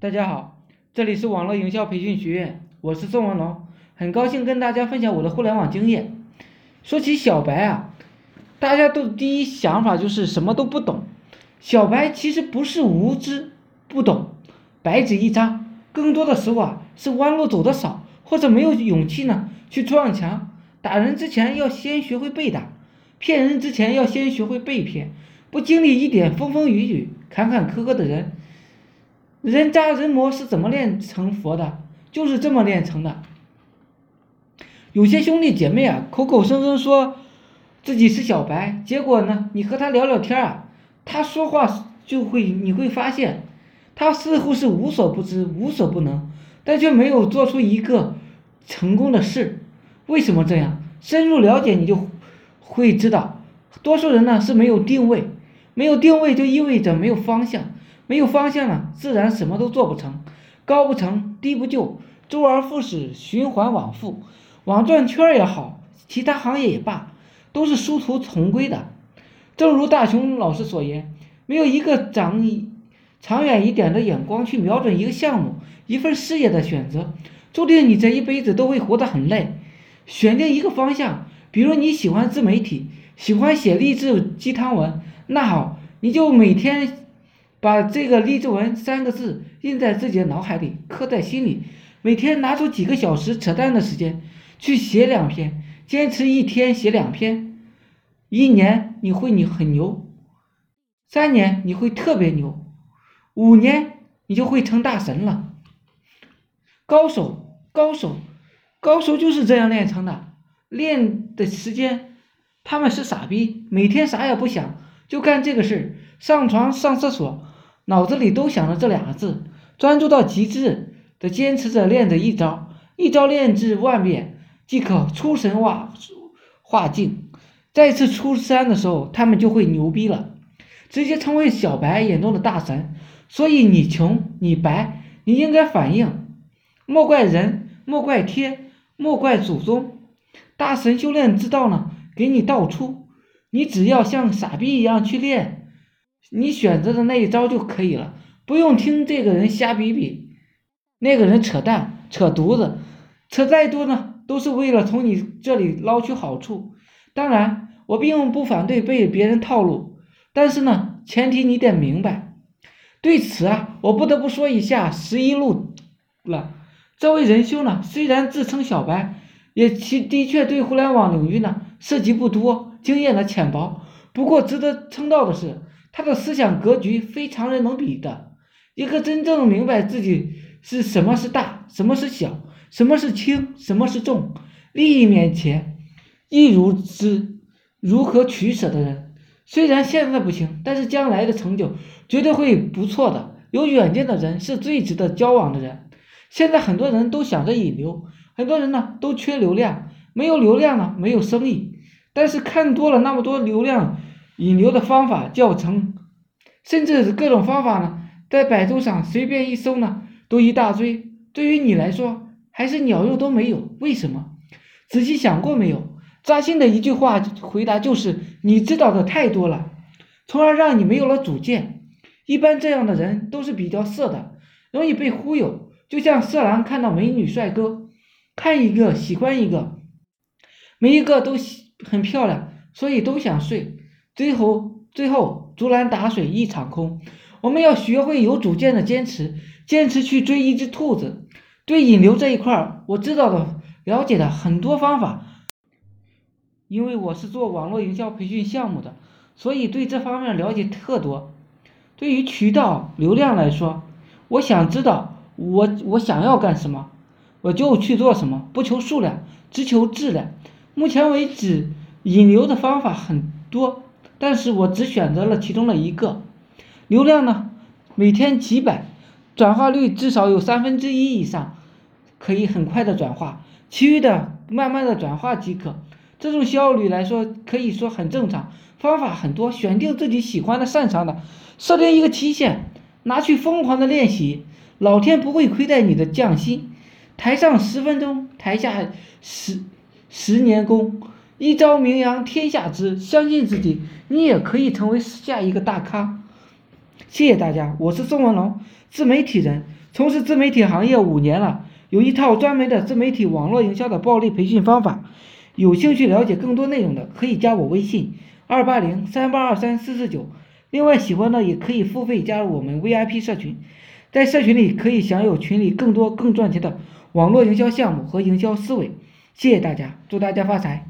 大家好，这里是网络营销培训学院，我是宋文龙，很高兴跟大家分享我的互联网经验。说起小白啊，大家都第一想法就是什么都不懂。小白其实不是无知不懂，白纸一张，更多的时候啊是弯路走的少，或者没有勇气呢去撞墙。打人之前要先学会被打，骗人之前要先学会被骗。不经历一点风风雨雨、坎坎坷坷的人。人渣人魔是怎么练成佛的？就是这么练成的。有些兄弟姐妹啊，口口声声说自己是小白，结果呢，你和他聊聊天啊，他说话就会，你会发现，他似乎是无所不知、无所不能，但却没有做出一个成功的事。为什么这样？深入了解你就会知道，多数人呢是没有定位，没有定位就意味着没有方向。没有方向了，自然什么都做不成，高不成低不就，周而复始，循环往复，网转圈也好，其他行业也罢，都是殊途同归的。正如大雄老师所言，没有一个长长远一点的眼光去瞄准一个项目、一份事业的选择，注定你这一辈子都会活得很累。选定一个方向，比如你喜欢自媒体，喜欢写励志鸡汤文，那好，你就每天。把这个励志文三个字印在自己的脑海里，刻在心里，每天拿出几个小时扯淡的时间去写两篇，坚持一天写两篇，一年你会你很牛，三年你会特别牛，五年你就会成大神了。高手，高手，高手就是这样练成的。练的时间，他们是傻逼，每天啥也不想就干这个事儿，上床上厕所。脑子里都想着这两个字，专注到极致的坚持着练着一招，一招练至万遍，即可出神化化境。再次出山的时候，他们就会牛逼了，直接成为小白眼中的大神。所以你穷你白，你应该反应，莫怪人，莫怪天，莫怪祖宗，大神修炼之道呢，给你道出，你只要像傻逼一样去练。你选择的那一招就可以了，不用听这个人瞎逼逼，那个人扯淡扯犊子，扯再多呢，都是为了从你这里捞取好处。当然，我并不反对被别人套路，但是呢，前提你得明白。对此啊，我不得不说一下十一路了。这位仁兄呢，虽然自称小白，也其的确对互联网领域呢涉及不多，经验呢浅薄。不过值得称道的是。他的思想格局非常人能比的，一个真正明白自己是什么是大，什么是小，什么是轻，什么是重，利益面前亦如之如何取舍的人。虽然现在不行，但是将来的成就绝对会不错的。有远见的人是最值得交往的人。现在很多人都想着引流，很多人呢都缺流量，没有流量呢没有生意。但是看多了那么多流量。引流的方法教程，甚至是各种方法呢，在百度上随便一搜呢，都一大堆。对于你来说，还是鸟用都没有。为什么？仔细想过没有？扎心的一句话回答就是：你知道的太多了，从而让你没有了主见。一般这样的人都是比较色的，容易被忽悠。就像色狼看到美女帅哥，看一个喜欢一个，每一个都很漂亮，所以都想睡。最后，最后竹篮打水一场空。我们要学会有主见的坚持，坚持去追一只兔子。对引流这一块儿，我知道的、了解的很多方法，因为我是做网络营销培训项目的，所以对这方面了解特多。对于渠道流量来说，我想知道我我想要干什么，我就去做什么，不求数量，只求质量。目前为止，引流的方法很多。但是我只选择了其中的一个，流量呢，每天几百，转化率至少有三分之一以上，可以很快的转化，其余的慢慢的转化即可。这种效率来说，可以说很正常。方法很多，选定自己喜欢的、擅长的，设定一个期限，拿去疯狂的练习，老天不会亏待你的匠心。台上十分钟，台下十十年功。一朝名扬天下知，相信自己，你也可以成为下一个大咖。谢谢大家，我是宋文龙，自媒体人，从事自媒体行业五年了，有一套专门的自媒体网络营销的暴力培训方法。有兴趣了解更多内容的，可以加我微信二八零三八二三四四九。另外，喜欢的也可以付费加入我们 VIP 社群，在社群里可以享有群里更多更赚钱的网络营销项目和营销思维。谢谢大家，祝大家发财。